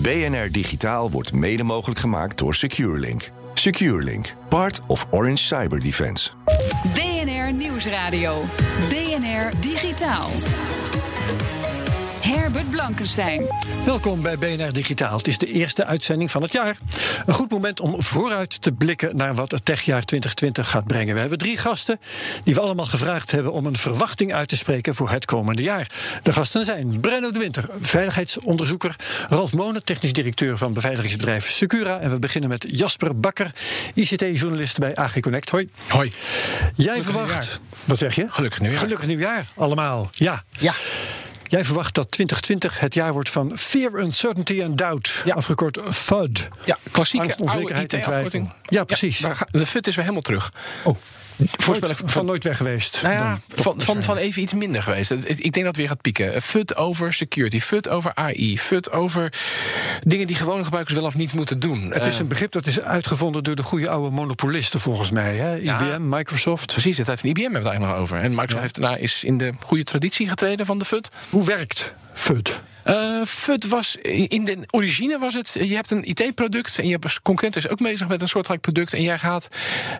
BNR Digitaal wordt mede mogelijk gemaakt door SecureLink. SecureLink, part of Orange Cyber Defense. BNR Nieuwsradio. BNR Digitaal. Herbert Blankenstein. Welkom bij BNR Digitaal. Het is de eerste uitzending van het jaar. Een goed moment om vooruit te blikken naar wat het techjaar 2020 gaat brengen. We hebben drie gasten die we allemaal gevraagd hebben om een verwachting uit te spreken voor het komende jaar. De gasten zijn Brenno de Winter, veiligheidsonderzoeker, Ralf Monen, technisch directeur van beveiligingsbedrijf Secura. En we beginnen met Jasper Bakker, ICT-journalist bij AG Connect. Hoi. Hoi. Jij verwacht. Wat zeg je? Gelukkig nieuwjaar. Gelukkig nieuwjaar, allemaal. Ja. Ja. Jij verwacht dat 2020 het jaar wordt van Fear, Uncertainty and Doubt. Ja. Afgekort FUD. Ja, klassieke Angst, onzekerheid en IT-afkorting. twijfel. Ja, precies. ga- de FUT is weer helemaal terug. Oh, Voorspel ik van nooit weg geweest. Nou ja, van, van, van even iets minder geweest. Het- het- Ik denk dat het weer gaat pieken. FUT over security, FUT over AI, FUT over dingen die gewone gebruikers wel of niet moeten doen. Het is Eh, een begrip dat is uitgevonden door de goede oude monopolisten volgens mij. Hè? Ja. IBM, Microsoft. Precies, de tijd van IBM hebben we het eigenlijk nog over. En Microsoft heeft daarna is in de goede traditie getreden van de FUT. Hoe werkt FUD? Eh FUT was in de origine was het. Je hebt een IT-product en je concurrent is ook bezig met een soortgelijk product. En jij gaat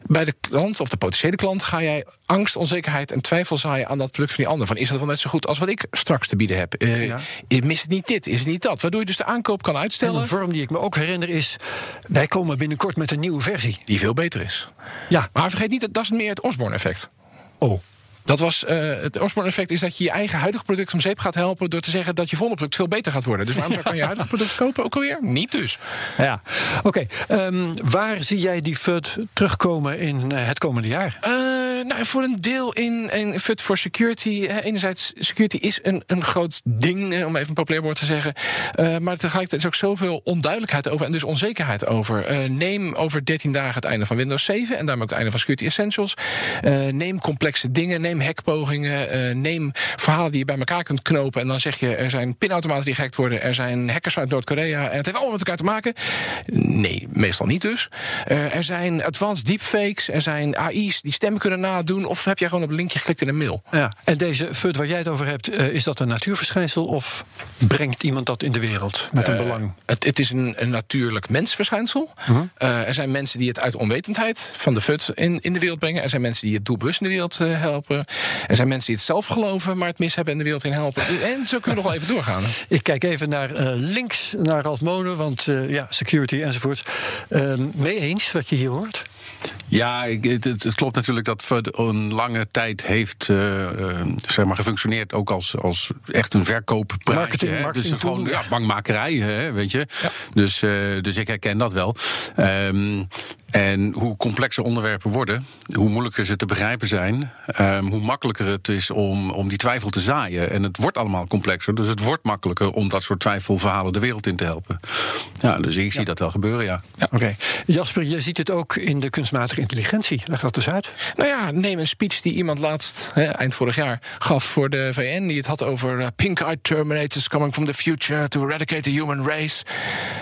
bij de klant of de potentiële klant ga jij angst, onzekerheid en twijfel zaaien aan dat product van die ander. Van is dat wel net zo goed als wat ik straks te bieden heb? Eh Ja. Mis het niet dit? Is het niet dat? Waardoor je dus de aankoop kan En uitstellen. een vorm die ik me ook herinner is... wij komen binnenkort met een nieuwe versie. Die veel beter is. Ja. Maar vergeet niet, dat dat is meer het Osborne-effect. Oh, Dat was eh, het Osborne-effect is dat je je eigen huidige product om zeep gaat helpen door te zeggen dat je volgende product veel beter gaat worden. Dus waarom zou ik dan je huidige product kopen ook alweer? Niet dus. ja. Oké, ehm, waar zie jij die FUD terugkomen in eh, het komende jaar? Eh, nou, voor een deel in, in FUT for Security. enerzijds, security is een, een groot ding, om even een populair woord te zeggen. Eh, maar tegelijkertijd is ook zoveel onduidelijkheid over en dus onzekerheid over. Eh, neem over 13 dagen het einde van Windows 7 en daarmee ook het einde van Security Essentials. Eh, neem complexe dingen, neem hackpogingen, neem verhalen die je bij elkaar kunt knopen. En dan zeg je, er zijn pinautomaten die gehackt worden, er zijn hackers vanuit Noord-Korea en het heeft allemaal met elkaar te maken. Nee, meestal niet dus. Er zijn advanced deepfakes, er zijn AI's die stemmen kunnen nadoen. Of heb jij gewoon op een linkje geklikt in een mail? Ja. En deze FUD waar jij het over hebt, eh, is dat een natuurverschijnsel... of brengt iemand dat in de wereld met een belang? Het, het is een, een natuurlijk mensverschijnsel. Eh, er zijn mensen die het uit onwetendheid van de FUT in, in de wereld brengen. Er zijn mensen die het doelbewust in de wereld eh, helpen. Er zijn mensen die het zelf geloven, maar het mis hebben in de wereld in helpen. En zo kunnen we nog wel even doorgaan. hè. Ik kijk even naar eh, links, naar Ralf Monen, want eh, ja, security enzovoort. Ehm, mee eens wat je hier hoort? Ja, het, het, klopt natuurlijk dat FUD een lange tijd heeft eh, eh, zeg maar gefunctioneerd ook als, als echt een verkooppraatje. Marketing- hè. marketing dus het gewoon ja, bangmakerij, hè, weet je. Dus, eh, dus ik herken dat wel. Ehm, en hoe complexer onderwerpen worden, hoe moeilijker ze te begrijpen zijn, ehm, hoe makkelijker het is om, om die twijfel te zaaien. En het wordt allemaal complexer, dus het wordt makkelijker om dat soort twijfelverhalen de wereld in te helpen. Ja, dus ik zie dat wel gebeuren, ja. Oké. Jasper, je ziet het ook in de kunstmatige intelligentie. Leg dat eens uit. Nou ja, neem een speech die iemand laatst, hè, eind vorig jaar, gaf voor de VN. Die het had over eh, pink-eyed terminators coming from the future to eradicate the human race.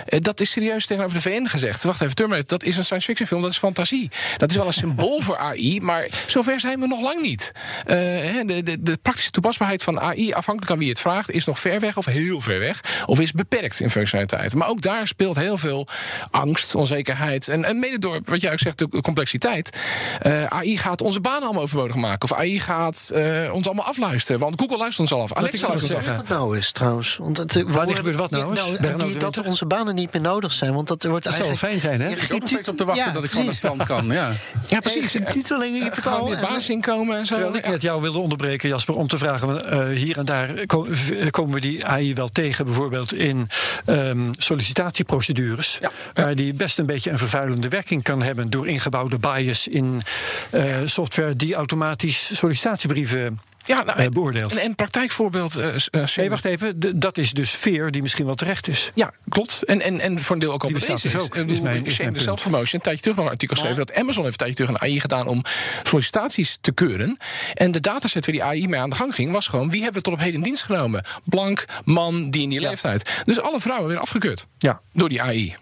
Eh, dat is serieus tegenover de VN gezegd. Wacht even, Terminator, dat is een science fiction film, dat is fantasie. Dat is wel een symbool voor AI, maar zover zijn we nog lang niet. Eh, hè, de, de, de praktische toepasbaarheid van AI, afhankelijk van wie het vraagt, is nog ver weg of heel ver weg. Of is beperkt in functionaliteit. Maar ook daar speelt heel veel angst, onzekerheid. En, en mede door, wat jij ook zegt, de complexiteit. Eh, AI gaat onze banen allemaal overbodig maken. Of AI gaat eh, ons allemaal afluisteren. Want Google luistert ons al af. Alexa luistert ons af. Wat nou is trouwens? Want het, Wanneer gebeurt wat nou eens? Ja, Bernard die- de dat Winter? onze banen niet meer nodig zijn. Want dat er wordt Dat zou wel fijn zijn, hè? Ja, Ik ook nog steeds op te wachten Ja, dat ik van de precies. strand kan. Ja. Ja, precies. Geen titeling, je hebt het Gaan al. weer En- basisinkomen en zo. Terwijl ik Ja. net jou wilde onderbreken, Jasper, om te vragen... eh, hier en daar ko- komen we die AI wel tegen... bijvoorbeeld in ehm, sollicitatieprocedures... Ja. waar die best een beetje een vervuilende werking kan hebben... door ingebouwde bias in eh, software die automatisch sollicitatiebrieven Ja, nou, eh, beoordeeld. En een praktijkvoorbeeld. eh, eh, Nee, wacht even. De- dat is dus fear die misschien wel terecht is. Ja, klopt. En, en, en voor een deel ook al Die bestaat bewezen dus is. ook, bedoel, is mijn- is de. Self-Promotion een tijdje terug nog een artikel schreef... dat Amazon heeft een tijdje terug een AI gedaan om sollicitaties te keuren. En de dataset waar die AI mee aan de gang ging... was gewoon, wie hebben we tot op heden in dienst genomen? Blank, man, die in die leeftijd. Dus alle vrouwen weer afgekeurd Ja. door die AI.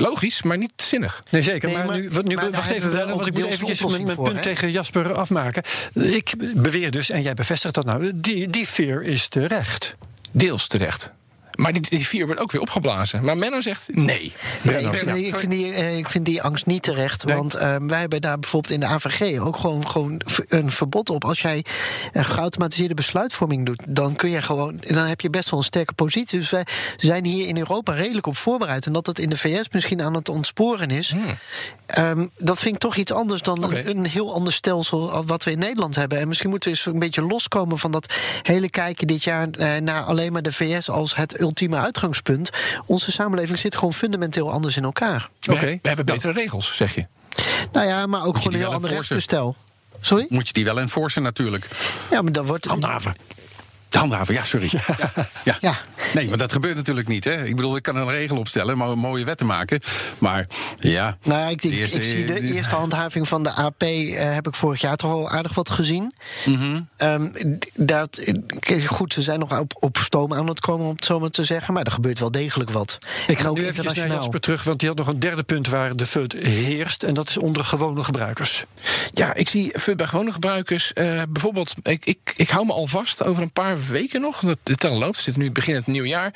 Logisch, maar niet zinnig. Nee, zeker. Nee, maar, maar- nu, wat- nu maar wacht even, we Brennan, ook want ik moet eventjes mijn, punt tegen Jasper afmaken. Ik beweer dus, en jij bevestigt dat nou, die, die fear is terecht. Deels terecht. Maar die, die vier wordt ook weer opgeblazen. Maar Menno zegt nee. Nee, ik, vind, ik, vind die, eh, ik vind die angst niet terecht. Nee. Want eh, wij hebben daar bijvoorbeeld in de AVG ook gewoon, gewoon een verbod op. Als jij een geautomatiseerde besluitvorming doet, dan kun je gewoon. Dan heb je best wel een sterke positie. Dus wij zijn hier in Europa redelijk op voorbereid. En dat het in de VS misschien aan het ontsporen is. ehm, dat vind ik toch iets anders dan een, een heel ander stelsel als wat we in Nederland hebben. En misschien moeten we eens een beetje loskomen van dat hele kijken dit jaar eh, naar alleen maar de VS als het ultieme uitgangspunt. Onze samenleving zit gewoon fundamenteel anders in elkaar. We, Oké. we hebben betere regels, zeg je. Nou ja, maar ook gewoon een heel ander rechtsbestel. Sorry? Moet je die wel enforcen natuurlijk. Ja, maar dan wordt. Handhaven. De handhaven, ja, sorry. Ja, ja. Ja. Nee, maar dat gebeurt natuurlijk niet. Hè. Ik bedoel, ik kan een regel opstellen, maar mooie wetten maken. Maar ja. Nou, ja, ik, ik, De eerste- ik zie de eerste handhaving van de AP eh, heb ik vorig jaar toch al aardig wat gezien. Mhm. Ehm, d- dat, goed, ze zijn nog op, op stoom aan het komen, om het zo maar te zeggen. Maar er gebeurt wel degelijk wat. Ik ga ook nu even naar. Jasper terug, want die had nog een derde punt waar de FUD heerst. En dat is onder gewone gebruikers. Ja, ik zie FUD bij gewone gebruikers. eh, bijvoorbeeld, ik, ik, ik hou me al vast over een paar weken nog. Dat de tel loopt, zitten nu begin het nieuwe jaar.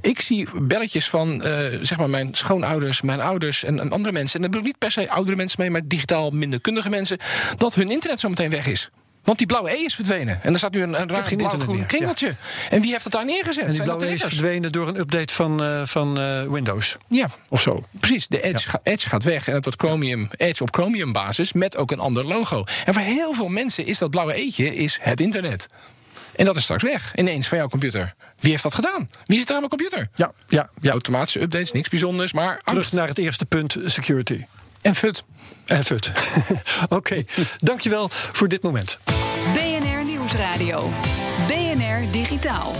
Ik zie belletjes van eh, zeg maar mijn schoonouders, mijn ouders en, en andere mensen. En daar bedoel ik niet per se oudere mensen mee, maar digitaal minder kundige mensen. Dat hun internet zo meteen weg is. Want die blauwe E is verdwenen. En er staat nu een, een raar blauw-groen kringeltje. En wie heeft dat daar neergezet? En die Zijn dat blauwe de is verdwenen door een update van, eh, van eh, Windows. Ja, Of zo. Precies, de Edge, ga- Edge gaat weg en het wordt Chromium, Edge op Chromium basis met ook een ander logo. En voor heel veel mensen is dat blauwe eetje is het internet. En dat is straks weg, ineens van jouw computer. Wie heeft dat gedaan? Wie zit er aan mijn computer? Ja, ja, ja. Automatische updates, niks bijzonders, maar Terug naar het eerste punt, security. en fut. En FUD. Oké, dankjewel voor dit moment. BNR Nieuwsradio. BNR Digitaal.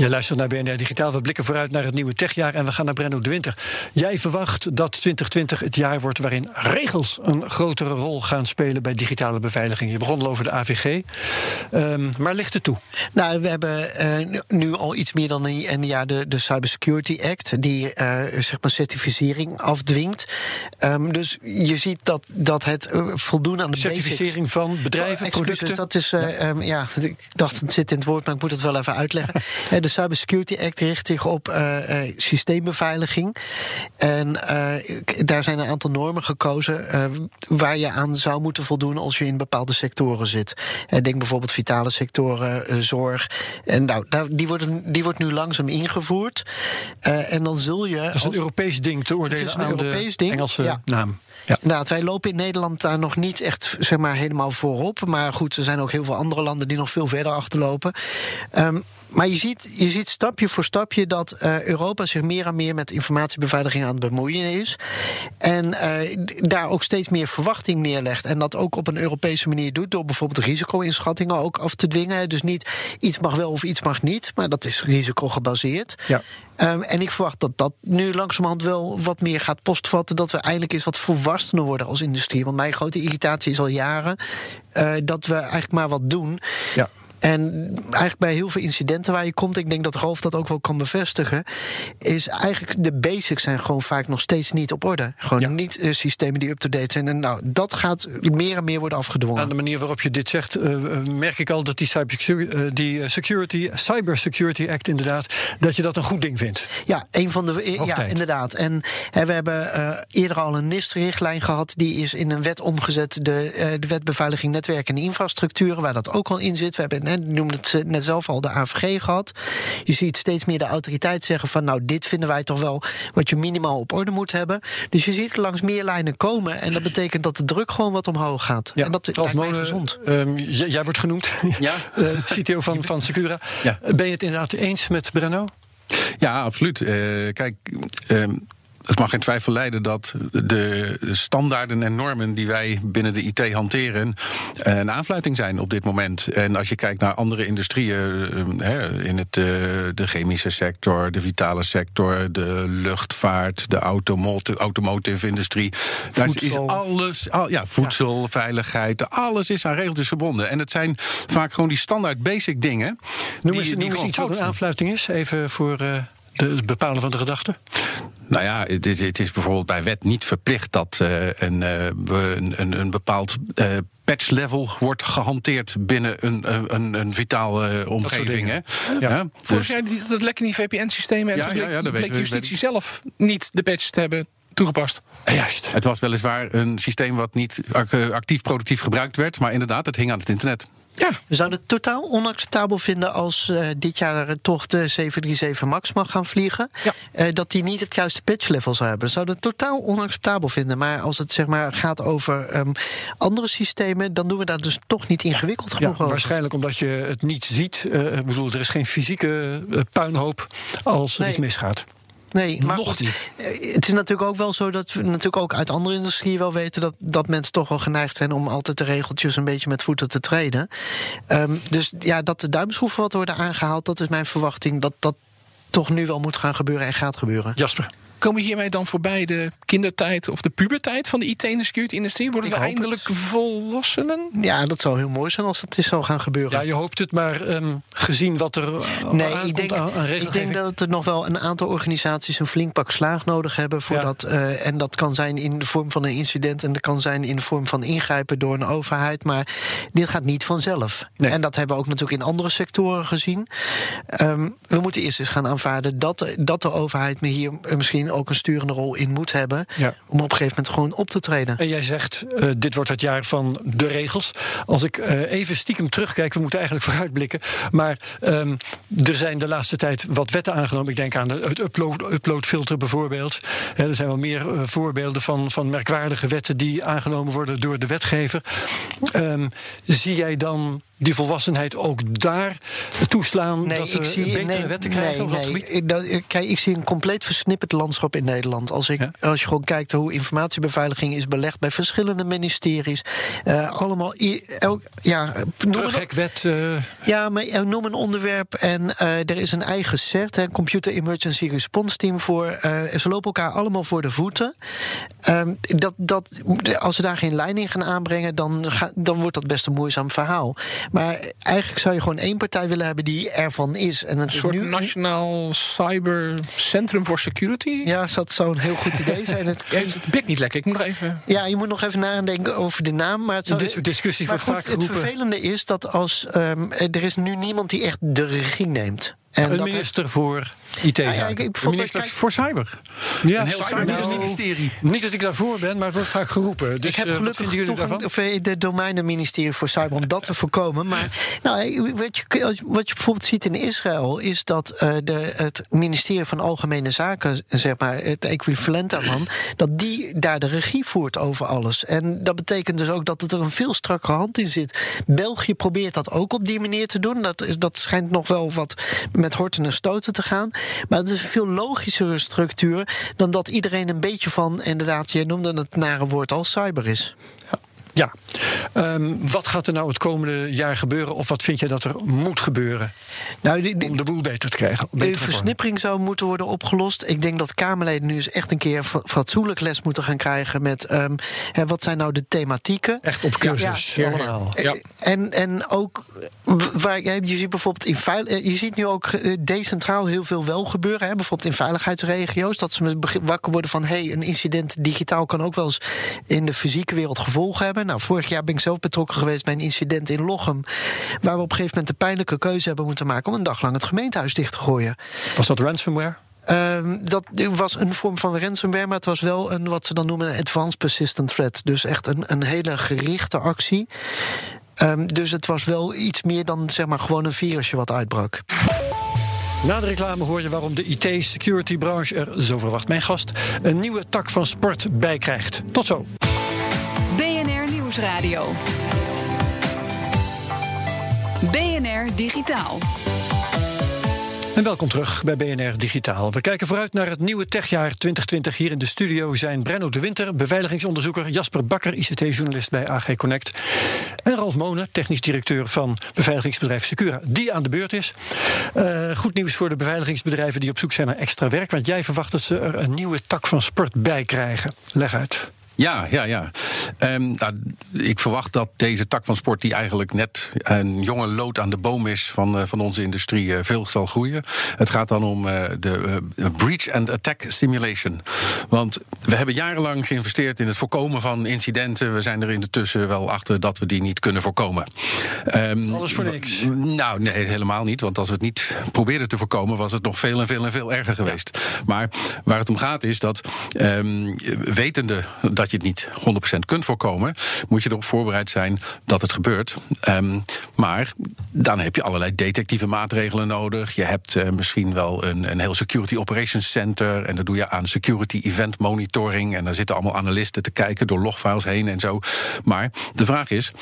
Ja, je luistert naar BNR Digitaal. We blikken vooruit naar het nieuwe techjaar en we gaan naar Brenno de Winter. Jij verwacht dat 2020 het jaar wordt waarin regels een grotere rol gaan spelen bij digitale beveiliging. Je begon al over de AVG, Ehm, maar ligt het toe? Nou, we hebben eh, nu- al iets meer dan een, jaar de, de Cybersecurity Act, die eh, zeg maar certificering afdwingt. Ehm, dus je ziet dat, dat het eh, voldoen aan de basics- Certificering van bedrijven, producten. Dat is, eh, ehm, ja. ik dacht het zit in het woord, maar ik moet het wel even uitleggen. Cybersecurity Act richt zich op eh, eh, systeembeveiliging. En eh, daar zijn een aantal normen gekozen waar je aan zou moeten voldoen als je in bepaalde sectoren zit. Denk bijvoorbeeld vitale sectoren, zorg. En nou, daar, die, worden, die wordt nu langzaam ingevoerd. En dan zul je. Dat is een Europees ding te oordelen Het is een aan Europees de ding, Engelse ja. naam. Ja. Inderdaad, wij lopen in Nederland daar nog niet echt zeg maar, helemaal voorop. Maar goed, er zijn ook heel veel andere landen die nog veel verder achterlopen. Ehm, maar je ziet, je ziet stapje voor stapje dat eh, Europa zich meer en meer met informatiebeveiliging aan het bemoeien is. En eh, daar ook steeds meer verwachting neerlegt. En dat ook op een Europese manier doet. Door bijvoorbeeld risico-inschattingen ook af te dwingen. Dus niet iets mag wel of iets mag niet. Maar dat is risicogebaseerd. Ja. Ehm, en ik verwacht dat dat nu langzamerhand wel wat meer gaat postvatten. Dat we eindelijk eens wat volwassener worden als industrie. Want mijn grote irritatie is al jaren eh, dat we eigenlijk maar wat doen. Ja. En eigenlijk bij heel veel incidenten waar je komt, ik denk dat Rolf dat ook wel kan bevestigen, is eigenlijk de basics zijn gewoon vaak nog steeds niet op orde. Gewoon Ja. niet eh, systemen die up-to-date zijn. En nou, dat gaat meer en meer worden afgedwongen. Aan de manier waarop je dit zegt, eh, eh, merk ik al dat die, cybersecurity, eh, die security, Cybersecurity Act inderdaad, dat je dat een goed ding vindt. Ja, een van de. Ja, inderdaad. En hè, we hebben eerder al een NIST-richtlijn gehad. Die is in een wet omgezet. De, de wet beveiliging netwerken en infrastructuren, waar dat ook al in zit. We hebben, hè, je noemde het net zelf al, de AVG gehad. Je ziet steeds meer de autoriteit zeggen van. Nou, dit vinden wij toch wel wat je minimaal op orde moet hebben. Dus je ziet er langs meer lijnen komen. En dat betekent dat de druk gewoon wat omhoog gaat. Ja, en dat lijkt mij gezond. ehm, j- jij wordt genoemd, Ja. Eh, CTO van, van Secura. Ja. Ben je het inderdaad eens met Brenno? Ja, absoluut. Eh, kijk, ehm, het mag geen twijfel leiden dat de standaarden en normen die wij binnen de IT hanteren eh, een aanfluiting zijn op dit moment. En als je kijkt naar andere industrieën, eh, in het, de chemische sector, de vitale sector, de luchtvaart, de automotive industrie, daar is alles, al, ja, voedsel, veiligheid, alles is aan regeltjes verbonden. En het zijn vaak gewoon die standaard basic dingen. Noem eens, die, die noem eens iets wat een aanfluiting is, even voor. Uh het bepalen van de gedachte? Nou ja, het is, het is, bijvoorbeeld bij wet niet verplicht dat uh, een, uh, een, een, bepaald uh, patch level wordt gehanteerd binnen een, een, een vitale omgeving. Hè? Ja. ja. Vorig jaar dat het lekker in die VPN-systemen en ja, bleek, ja, bleek justitie zelf niet de patch te hebben toegepast. Juist. Het was weliswaar een systeem wat niet actief productief gebruikt werd, maar inderdaad, het hing aan het internet. Ja. We zouden het totaal onacceptabel vinden als uh, dit jaar toch de 737 MAX mag gaan vliegen. Ja. Uh, dat die niet het juiste patch level zou hebben. We zouden het totaal onacceptabel vinden. Maar als het zeg maar, gaat over um, andere systemen, dan doen we daar dus toch niet ingewikkeld genoeg ja, over. Waarschijnlijk omdat je het niet ziet. Uh, ik bedoel, er is geen fysieke puinhoop als er nee. iets misgaat. Nee, maar nog niet. Het is natuurlijk ook wel zo dat we natuurlijk ook uit andere industrieën wel weten dat, dat mensen toch wel geneigd zijn om altijd de regeltjes een beetje met voeten te treden. Um, dus ja, dat de duimschroeven wat worden aangehaald, dat is mijn verwachting dat dat toch nu wel moet gaan gebeuren en gaat gebeuren. Jasper. Komen we hiermee dan voorbij de kindertijd of de puberteit van de IT- en de security-industrie? Worden we eindelijk het. volwassenen? Ja, dat zou heel mooi zijn als dat is zou gaan gebeuren. Ja, je hoopt het, maar um, gezien wat er nee, ik denk, aan, aan ik denk dat er nog wel een aantal organisaties een flink pak slaag nodig hebben. Voor ja. dat, uh, en dat kan zijn in de vorm van een incident en dat kan zijn in de vorm van ingrijpen door een overheid. Maar dit gaat niet vanzelf. Nee. En dat hebben we ook natuurlijk in andere sectoren gezien. Um, we moeten eerst eens gaan aanvaarden dat, dat de overheid hier misschien ook een sturende rol in moet hebben. Ja. Om op een gegeven moment gewoon op te treden. En jij zegt, uh, dit wordt het jaar van de regels. Als ik uh, even stiekem terugkijk, we moeten eigenlijk vooruitblikken. Maar um, er zijn de laatste tijd wat wetten aangenomen. Ik denk aan het upload, uploadfilter bijvoorbeeld. Er zijn wel meer uh, voorbeelden van, van merkwaardige wetten die aangenomen worden door de wetgever. Um, zie jij dan die volwassenheid ook daar toeslaan nee, dat ik zie, betere nee, wetten krijgen? Nee, nee. Ik, dat, kijk, ik zie een compleet versnipperd landschap in Nederland. Als, ik, ja? als je gewoon kijkt hoe informatiebeveiliging is belegd bij verschillende ministeries. Uh, allemaal, elk, ja... Terughekwet. Uh... Ja, maar noem een onderwerp en uh, er is een eigen CERT, hè, Computer Emergency Response Team voor. ze lopen elkaar allemaal voor de voeten. Um, dat, dat, als ze daar geen lijn in gaan aanbrengen, dan, ga, dan wordt dat best een moeizaam verhaal. Maar eigenlijk zou je gewoon één partij willen hebben die ervan is. En het een soort nu... nationaal cybercentrum voor security? Ja, dat zou een heel goed idee zijn. Het, ja, het bek niet lekker. Ik moet nog even. Ja, je moet nog even nadenken over de naam. Maar het zou... Dis discussie maar wordt goed, vaak Het vervelende is dat als um, er is nu niemand die echt de regie neemt. En een minister heeft... voor IT-zaken. Ja, ja, een minister kijk... voor cyber. Ja, een heel cyberministerie. Nou, niet dat ik daarvoor ben, maar het wordt vaak geroepen. Dus, ik heb gelukkig uh, toch een, of, de domeinenministerie voor cyber om dat te voorkomen. Maar nou, wat, je, wat je bijvoorbeeld ziet in Israël is dat uh, de, het ministerie van Algemene Zaken, zeg maar, het equivalent daarvan, dat die daar de regie voert over alles. En dat betekent dus ook dat er een veel strakkere hand in zit. België probeert dat ook op die manier te doen. Dat, is, dat schijnt nog wel wat met horten en stoten te gaan. Maar het is een veel logischere structuur dan dat iedereen een beetje van, inderdaad, je noemde het nare woord al cyber is. Ja. Um, wat gaat er nou het komende jaar gebeuren? Of wat vind je dat er moet gebeuren? Nou, die, die, om de boel beter te krijgen. De versnippering zou moeten worden opgelost. Ik denk dat Kamerleden nu eens echt een keer fatsoenlijk les moeten gaan krijgen met um, hè, wat zijn nou de thematieken. Echt op cursus. Ja, allemaal. Ja. En, en ook waar je ziet bijvoorbeeld in veil, je ziet nu ook decentraal heel veel wel gebeuren. Hè, bijvoorbeeld in veiligheidsregio's. Dat ze wakker worden van hé, hey, een incident digitaal kan ook wel eens in de fysieke wereld gevolgen hebben. Nou, vorig jaar ben ik zelf betrokken geweest bij een incident in Lochem. Waar we op een gegeven moment de pijnlijke keuze hebben moeten maken om een dag lang het gemeentehuis dicht te gooien. Was dat ransomware? Um, dat was een vorm van ransomware, maar het was wel een wat ze dan noemen een advanced persistent threat. Dus echt een, een hele gerichte actie. Um, dus het was wel iets meer dan zeg maar gewoon een virusje wat uitbrak. Na de reclame hoor je waarom de IT-security-branche er, zo verwacht mijn gast, een nieuwe tak van sport bij krijgt. Tot zo. Nieuwsradio. BNR Digitaal. En welkom terug bij BNR Digitaal. We kijken vooruit naar het nieuwe techjaar 2020. Hier in de studio zijn Brenno de Winter, beveiligingsonderzoeker, Jasper Bakker, ICT-journalist bij AG Connect. En Ralf Monen, technisch directeur van beveiligingsbedrijf Secura, die aan de beurt is. Uh, goed nieuws voor de beveiligingsbedrijven die op zoek zijn naar extra werk. Want jij verwacht dat ze er een nieuwe tak van sport bij krijgen. Leg uit. Ja, ja, ja. Um, nou, ik verwacht dat deze tak van sport, die eigenlijk net een jonge lood aan de boom is van, uh, van onze industrie, uh, veel zal groeien. Het gaat dan om uh, de breach and attack simulation. Want we hebben jarenlang geïnvesteerd in het voorkomen van incidenten. We zijn er intussen wel achter dat we die niet kunnen voorkomen. Um, Alles voor niks. Nou, nee, helemaal niet. Want als we het niet probeerden te voorkomen, was het nog veel en veel en veel erger geweest. Maar waar het om gaat is dat, um, wetende dat je het niet 100% kunt voorkomen, moet je erop voorbereid zijn dat het gebeurt. Um, maar dan heb je allerlei detectieve maatregelen nodig. Je hebt uh, misschien wel een, een heel Security Operations Center. En dat doe je aan Security Event Monitoring. En daar zitten allemaal analisten te kijken door logfiles heen en zo. Maar de vraag is: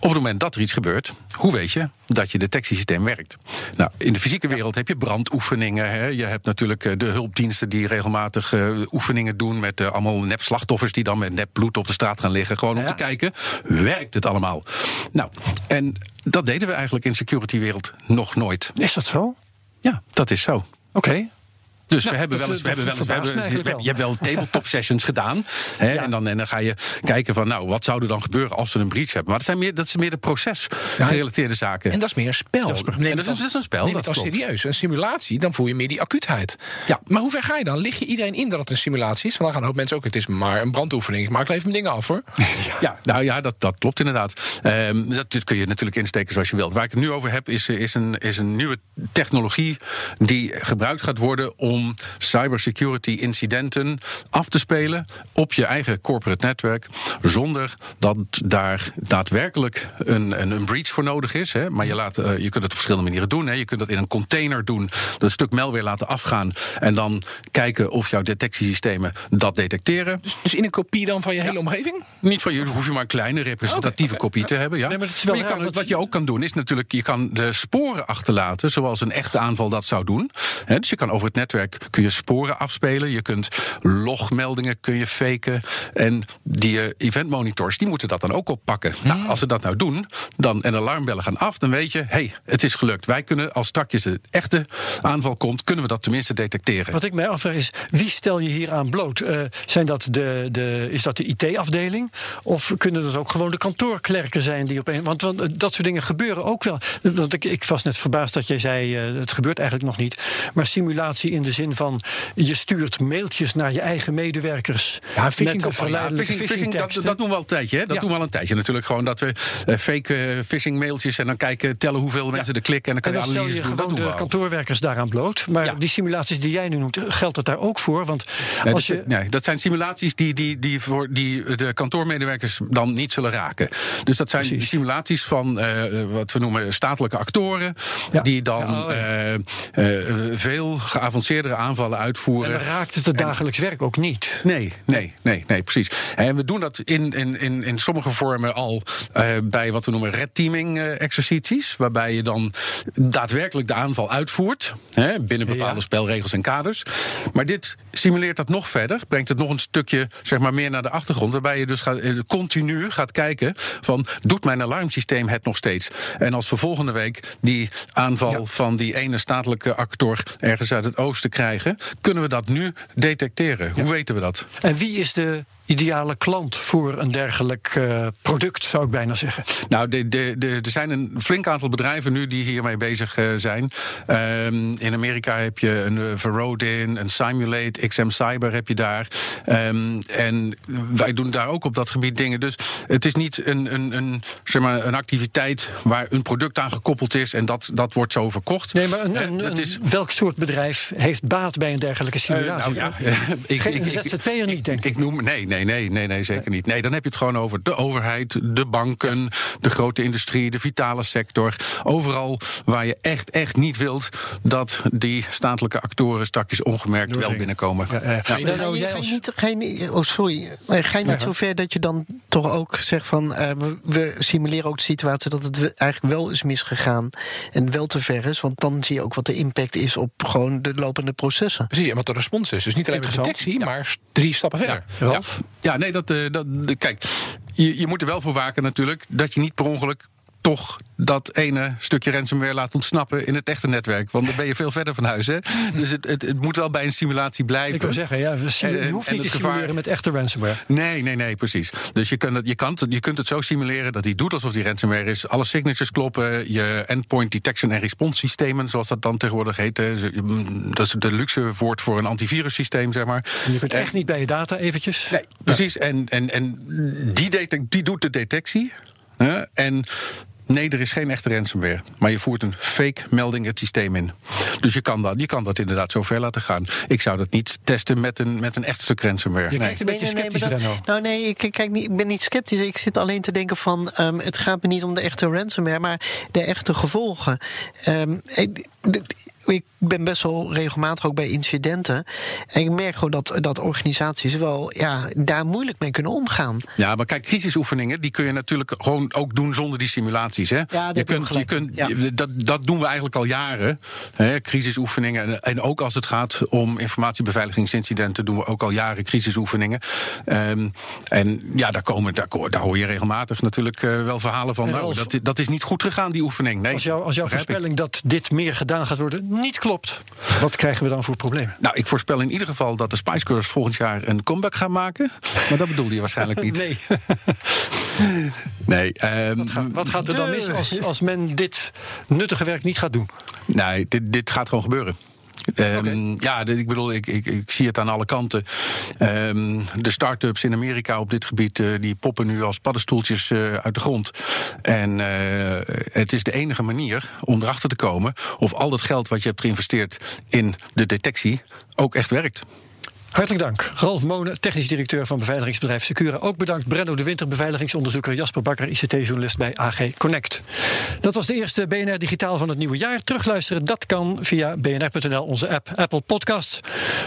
op het moment dat er iets gebeurt, hoe weet je dat je detectiesysteem werkt? Nou, in de fysieke wereld heb je brandoefeningen. Hè. Je hebt natuurlijk eh, de hulpdiensten die regelmatig uh, oefeningen doen met uh, allemaal nep slachtoffers die dan met nep bloed op de straat gaan liggen. Gewoon om te kijken, werkt het allemaal? Nou, en dat deden we eigenlijk in security wereld nog nooit. Is dat zo? Ja, dat is zo. Oké. Okay. Dus nou, we hebben wel eens, we hebben wel eens, we hebben, je hebt wel tabletop sessions gedaan. Hè, ja. en, dan, en dan ga je kijken van, nou, wat zou er dan gebeuren als we een breach hebben? Maar dat, zijn meer, dat is meer de procesgerelateerde zaken. En dat is meer een spel. Dat is, nee, dat, is, dat is een spel. Neem het als serieus. Een simulatie, dan voel je meer die acuutheid. Ja. Maar hoe ver ga je dan? Lig je iedereen in dat het een simulatie is? Want dan gaan ook mensen ook, het is maar een brandoefening. Ik maak even mijn dingen af hoor. Ja, nou ja, dat, dat klopt inderdaad. Um, dat kun je natuurlijk insteken zoals je wilt. Waar ik het nu over heb, is, is, een, is een nieuwe technologie die gebruikt gaat worden om om cybersecurity incidenten af te spelen op je eigen corporate netwerk, zonder dat daar daadwerkelijk een, een, een breach voor nodig is. Hè. Maar je, laat, uh, je kunt het op verschillende manieren doen. Hè. Je kunt dat in een container doen, dat stuk malware laten afgaan en dan kijken of jouw detectiesystemen dat detecteren. Dus, dus in een kopie dan van je hele ja. omgeving? Niet van je, hoef je maar een kleine representatieve okay. kopie te hebben. Ja. Nee, maar, maar je kan, wat je ook kan doen, is natuurlijk, je kan de sporen achterlaten, zoals een echte aanval dat zou doen. Hè. Dus je kan over het netwerk kun je sporen afspelen. Je kunt logmeldingen kun je faken. En die uh, event monitors die moeten dat dan ook oppakken. Mm. Nou, als ze dat nou doen dan, en alarmbellen gaan af, dan weet je, hé, hey, het is gelukt. Wij kunnen, als straks de echte aanval komt, kunnen we dat tenminste detecteren. Wat ik mij afvraag is, wie stel je hier aan bloot? Uh, zijn dat de, de, is dat de IT-afdeling? Of kunnen dat ook gewoon de kantoorklerken zijn die op een. Want, want uh, dat soort dingen gebeuren ook wel. Want ik, ik was net verbaasd dat jij zei, het gebeurt eigenlijk nog niet. Maar simulatie in de zin van je stuurt mailtjes naar je eigen medewerkers. Ja, phishing, met verleidelijke ja, phishing, phishing dat, dat, doen we al een tijdje. Hè? Dat ja. doen we al een tijdje. Natuurlijk gewoon dat we uh, fake uh, phishing mailtjes en dan kijken, tellen hoeveel mensen er klikken en dan kan en je analyse doen. Gewoon dat doen de kantoorwerkers daaraan bloot. Maar die simulaties die jij nu noemt, geldt dat daar ook voor? Want nee, als dat, je... nee, dat zijn simulaties die, die, die, voor, die de kantoormedewerkers dan niet zullen raken. Dus dat zijn Precies. simulaties van uh, wat we noemen statelijke actoren, die dan oh, veel geavanceerdere aanvallen uitvoeren. En dan raakt het het dagelijks werk ook niet. Nee, nee, nee, nee, precies. En we doen dat in, in, in, in sommige vormen al uh, bij wat we noemen red teaming uh, exercities. Waarbij je dan daadwerkelijk de aanval uitvoert. Hè, binnen bepaalde ja. spelregels en kaders. Maar dit simuleert dat nog verder. Brengt het nog een stukje zeg maar, meer naar de achtergrond. Waarbij je dus gaat, uh, continu gaat kijken van doet mijn alarmsysteem het nog steeds? En als we volgende week die aanval ja. van die ene statelijke actor ergens uit het oosten krijgen, kunnen we dat nu detecteren? Hoe weten we dat? En wie is de ideale klant voor een dergelijk uh, product, zou ik bijna zeggen? Nou, de, de, de, er zijn een flink aantal bedrijven nu die hiermee bezig uh, zijn. Um, in Amerika heb je een uh, Verodin, een Simulate, XM Cyber heb je daar. Um, en wij doen daar ook op dat gebied dingen. Dus het is niet een, een, een, zeg maar, een activiteit waar een product aan gekoppeld is en dat, dat wordt zo verkocht. Nee, maar een, een, een, is... welk soort bedrijf heeft baat bij een dergelijke simulatie? nou, ja, ik, Geen ZZP'er niet, denk ik. Ik noem, nee, nee. Nee, nee, nee, nee, zeker niet. Nee, dan heb je het gewoon over de overheid, de banken, de grote industrie, de vitale sector. Overal waar je echt, echt niet wilt dat die statelijke actoren straks ongemerkt wel binnenkomen. Ja, ja. Ga je niet, ga je, oh, sorry. Ga je niet zover dat je dan toch ook zegt van uh, we simuleren ook de situatie dat het eigenlijk wel is misgegaan en wel te ver is, want dan zie je ook wat de impact is op gewoon de lopende processen. Precies, en wat de respons is. Dus niet alleen met detectie, maar drie stappen verder. Ja, ja. nee, dat, uh, dat kijk, je, je moet er wel voor waken natuurlijk dat je niet per ongeluk toch dat ene stukje ransomware laat ontsnappen in het echte netwerk. Want dan ben je veel verder van huis. Hè? Dus het, het, het moet wel bij een simulatie blijven. Ik wil zeggen, ja, je hoeft niet te simuleren met echte ransomware. Nee, nee, nee, precies. Dus je kunt, het, je, kan, je kunt het zo simuleren dat hij doet alsof die ransomware is. Alle signatures kloppen, je endpoint detection en response systemen, zoals dat dan tegenwoordig heet. Dat is de luxe woord voor een antivirussysteem, zeg maar. En je kunt echt niet bij je data eventjes. Nee, precies. En, en, en die, die doet de detectie. En Nee, er is geen echte ransomware. Maar je voert een fake melding het systeem in. Dus je kan dat, je kan dat inderdaad zo ver laten gaan. Ik zou dat niet testen met een, met een echt stuk ransomware. Je kijkt een beetje sceptisch, nee, nee, Nou nee, ik, kijk niet, ik ben niet sceptisch. Ik zit alleen te denken van... Um, het gaat me niet om de echte ransomware... maar de echte gevolgen. Um, ik, ik ben best wel regelmatig ook bij incidenten. En ik merk gewoon dat, dat organisaties wel ja, daar moeilijk mee kunnen omgaan. Ja, maar kijk, crisisoefeningen die kun je natuurlijk gewoon ook doen zonder die simulaties. Hè? Ja, je kunt, je kunt, ja. dat, dat doen we eigenlijk al jaren. Hè? Crisisoefeningen. En, ook als het gaat om informatiebeveiligingsincidenten, doen we ook al jaren crisisoefeningen. Um, en ja, daar, komen, daar, daar hoor je regelmatig natuurlijk uh, wel verhalen van. Nou, dat, dat is niet goed gegaan, die oefening. Nee, als, jou, als jouw voorspelling dat dit meer gedaan gaat worden niet klopt, wat krijgen we dan voor probleem? Nou, ik voorspel in ieder geval dat de Spice Girls volgend jaar een comeback gaan maken. Maar dat bedoelde je waarschijnlijk niet. Nee. nee um, wat, gaat, wat, gaat er dan mis als, als men dit nuttige werk niet gaat doen? Nee, dit, dit gaat gewoon gebeuren. Um, Ja, ik bedoel, ik, ik, ik, zie het aan alle kanten. Um, de start-ups in Amerika op dit gebied uh, die poppen nu als paddenstoeltjes uh, uit de grond. En uh, het is de enige manier om erachter te komen of al dat geld wat je hebt geïnvesteerd in de detectie ook echt werkt. Hartelijk dank. Ralf Monen, technisch directeur van beveiligingsbedrijf Secura. Ook bedankt Brenno de Winter, beveiligingsonderzoeker Jasper Bakker, ICT-journalist bij AG Connect. Dat was de eerste BNR Digitaal van het nieuwe jaar. Terugluisteren, dat kan via bnr.nl, onze app, Apple Podcasts,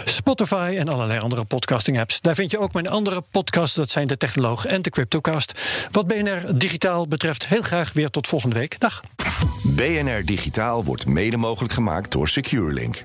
Spotify en allerlei andere podcasting-apps. Daar vind je ook mijn andere podcasts, dat zijn de Technoloog en de Cryptocast. Wat BNR Digitaal betreft, heel graag weer tot volgende week. Dag. BNR Digitaal wordt mede mogelijk gemaakt door SecureLink.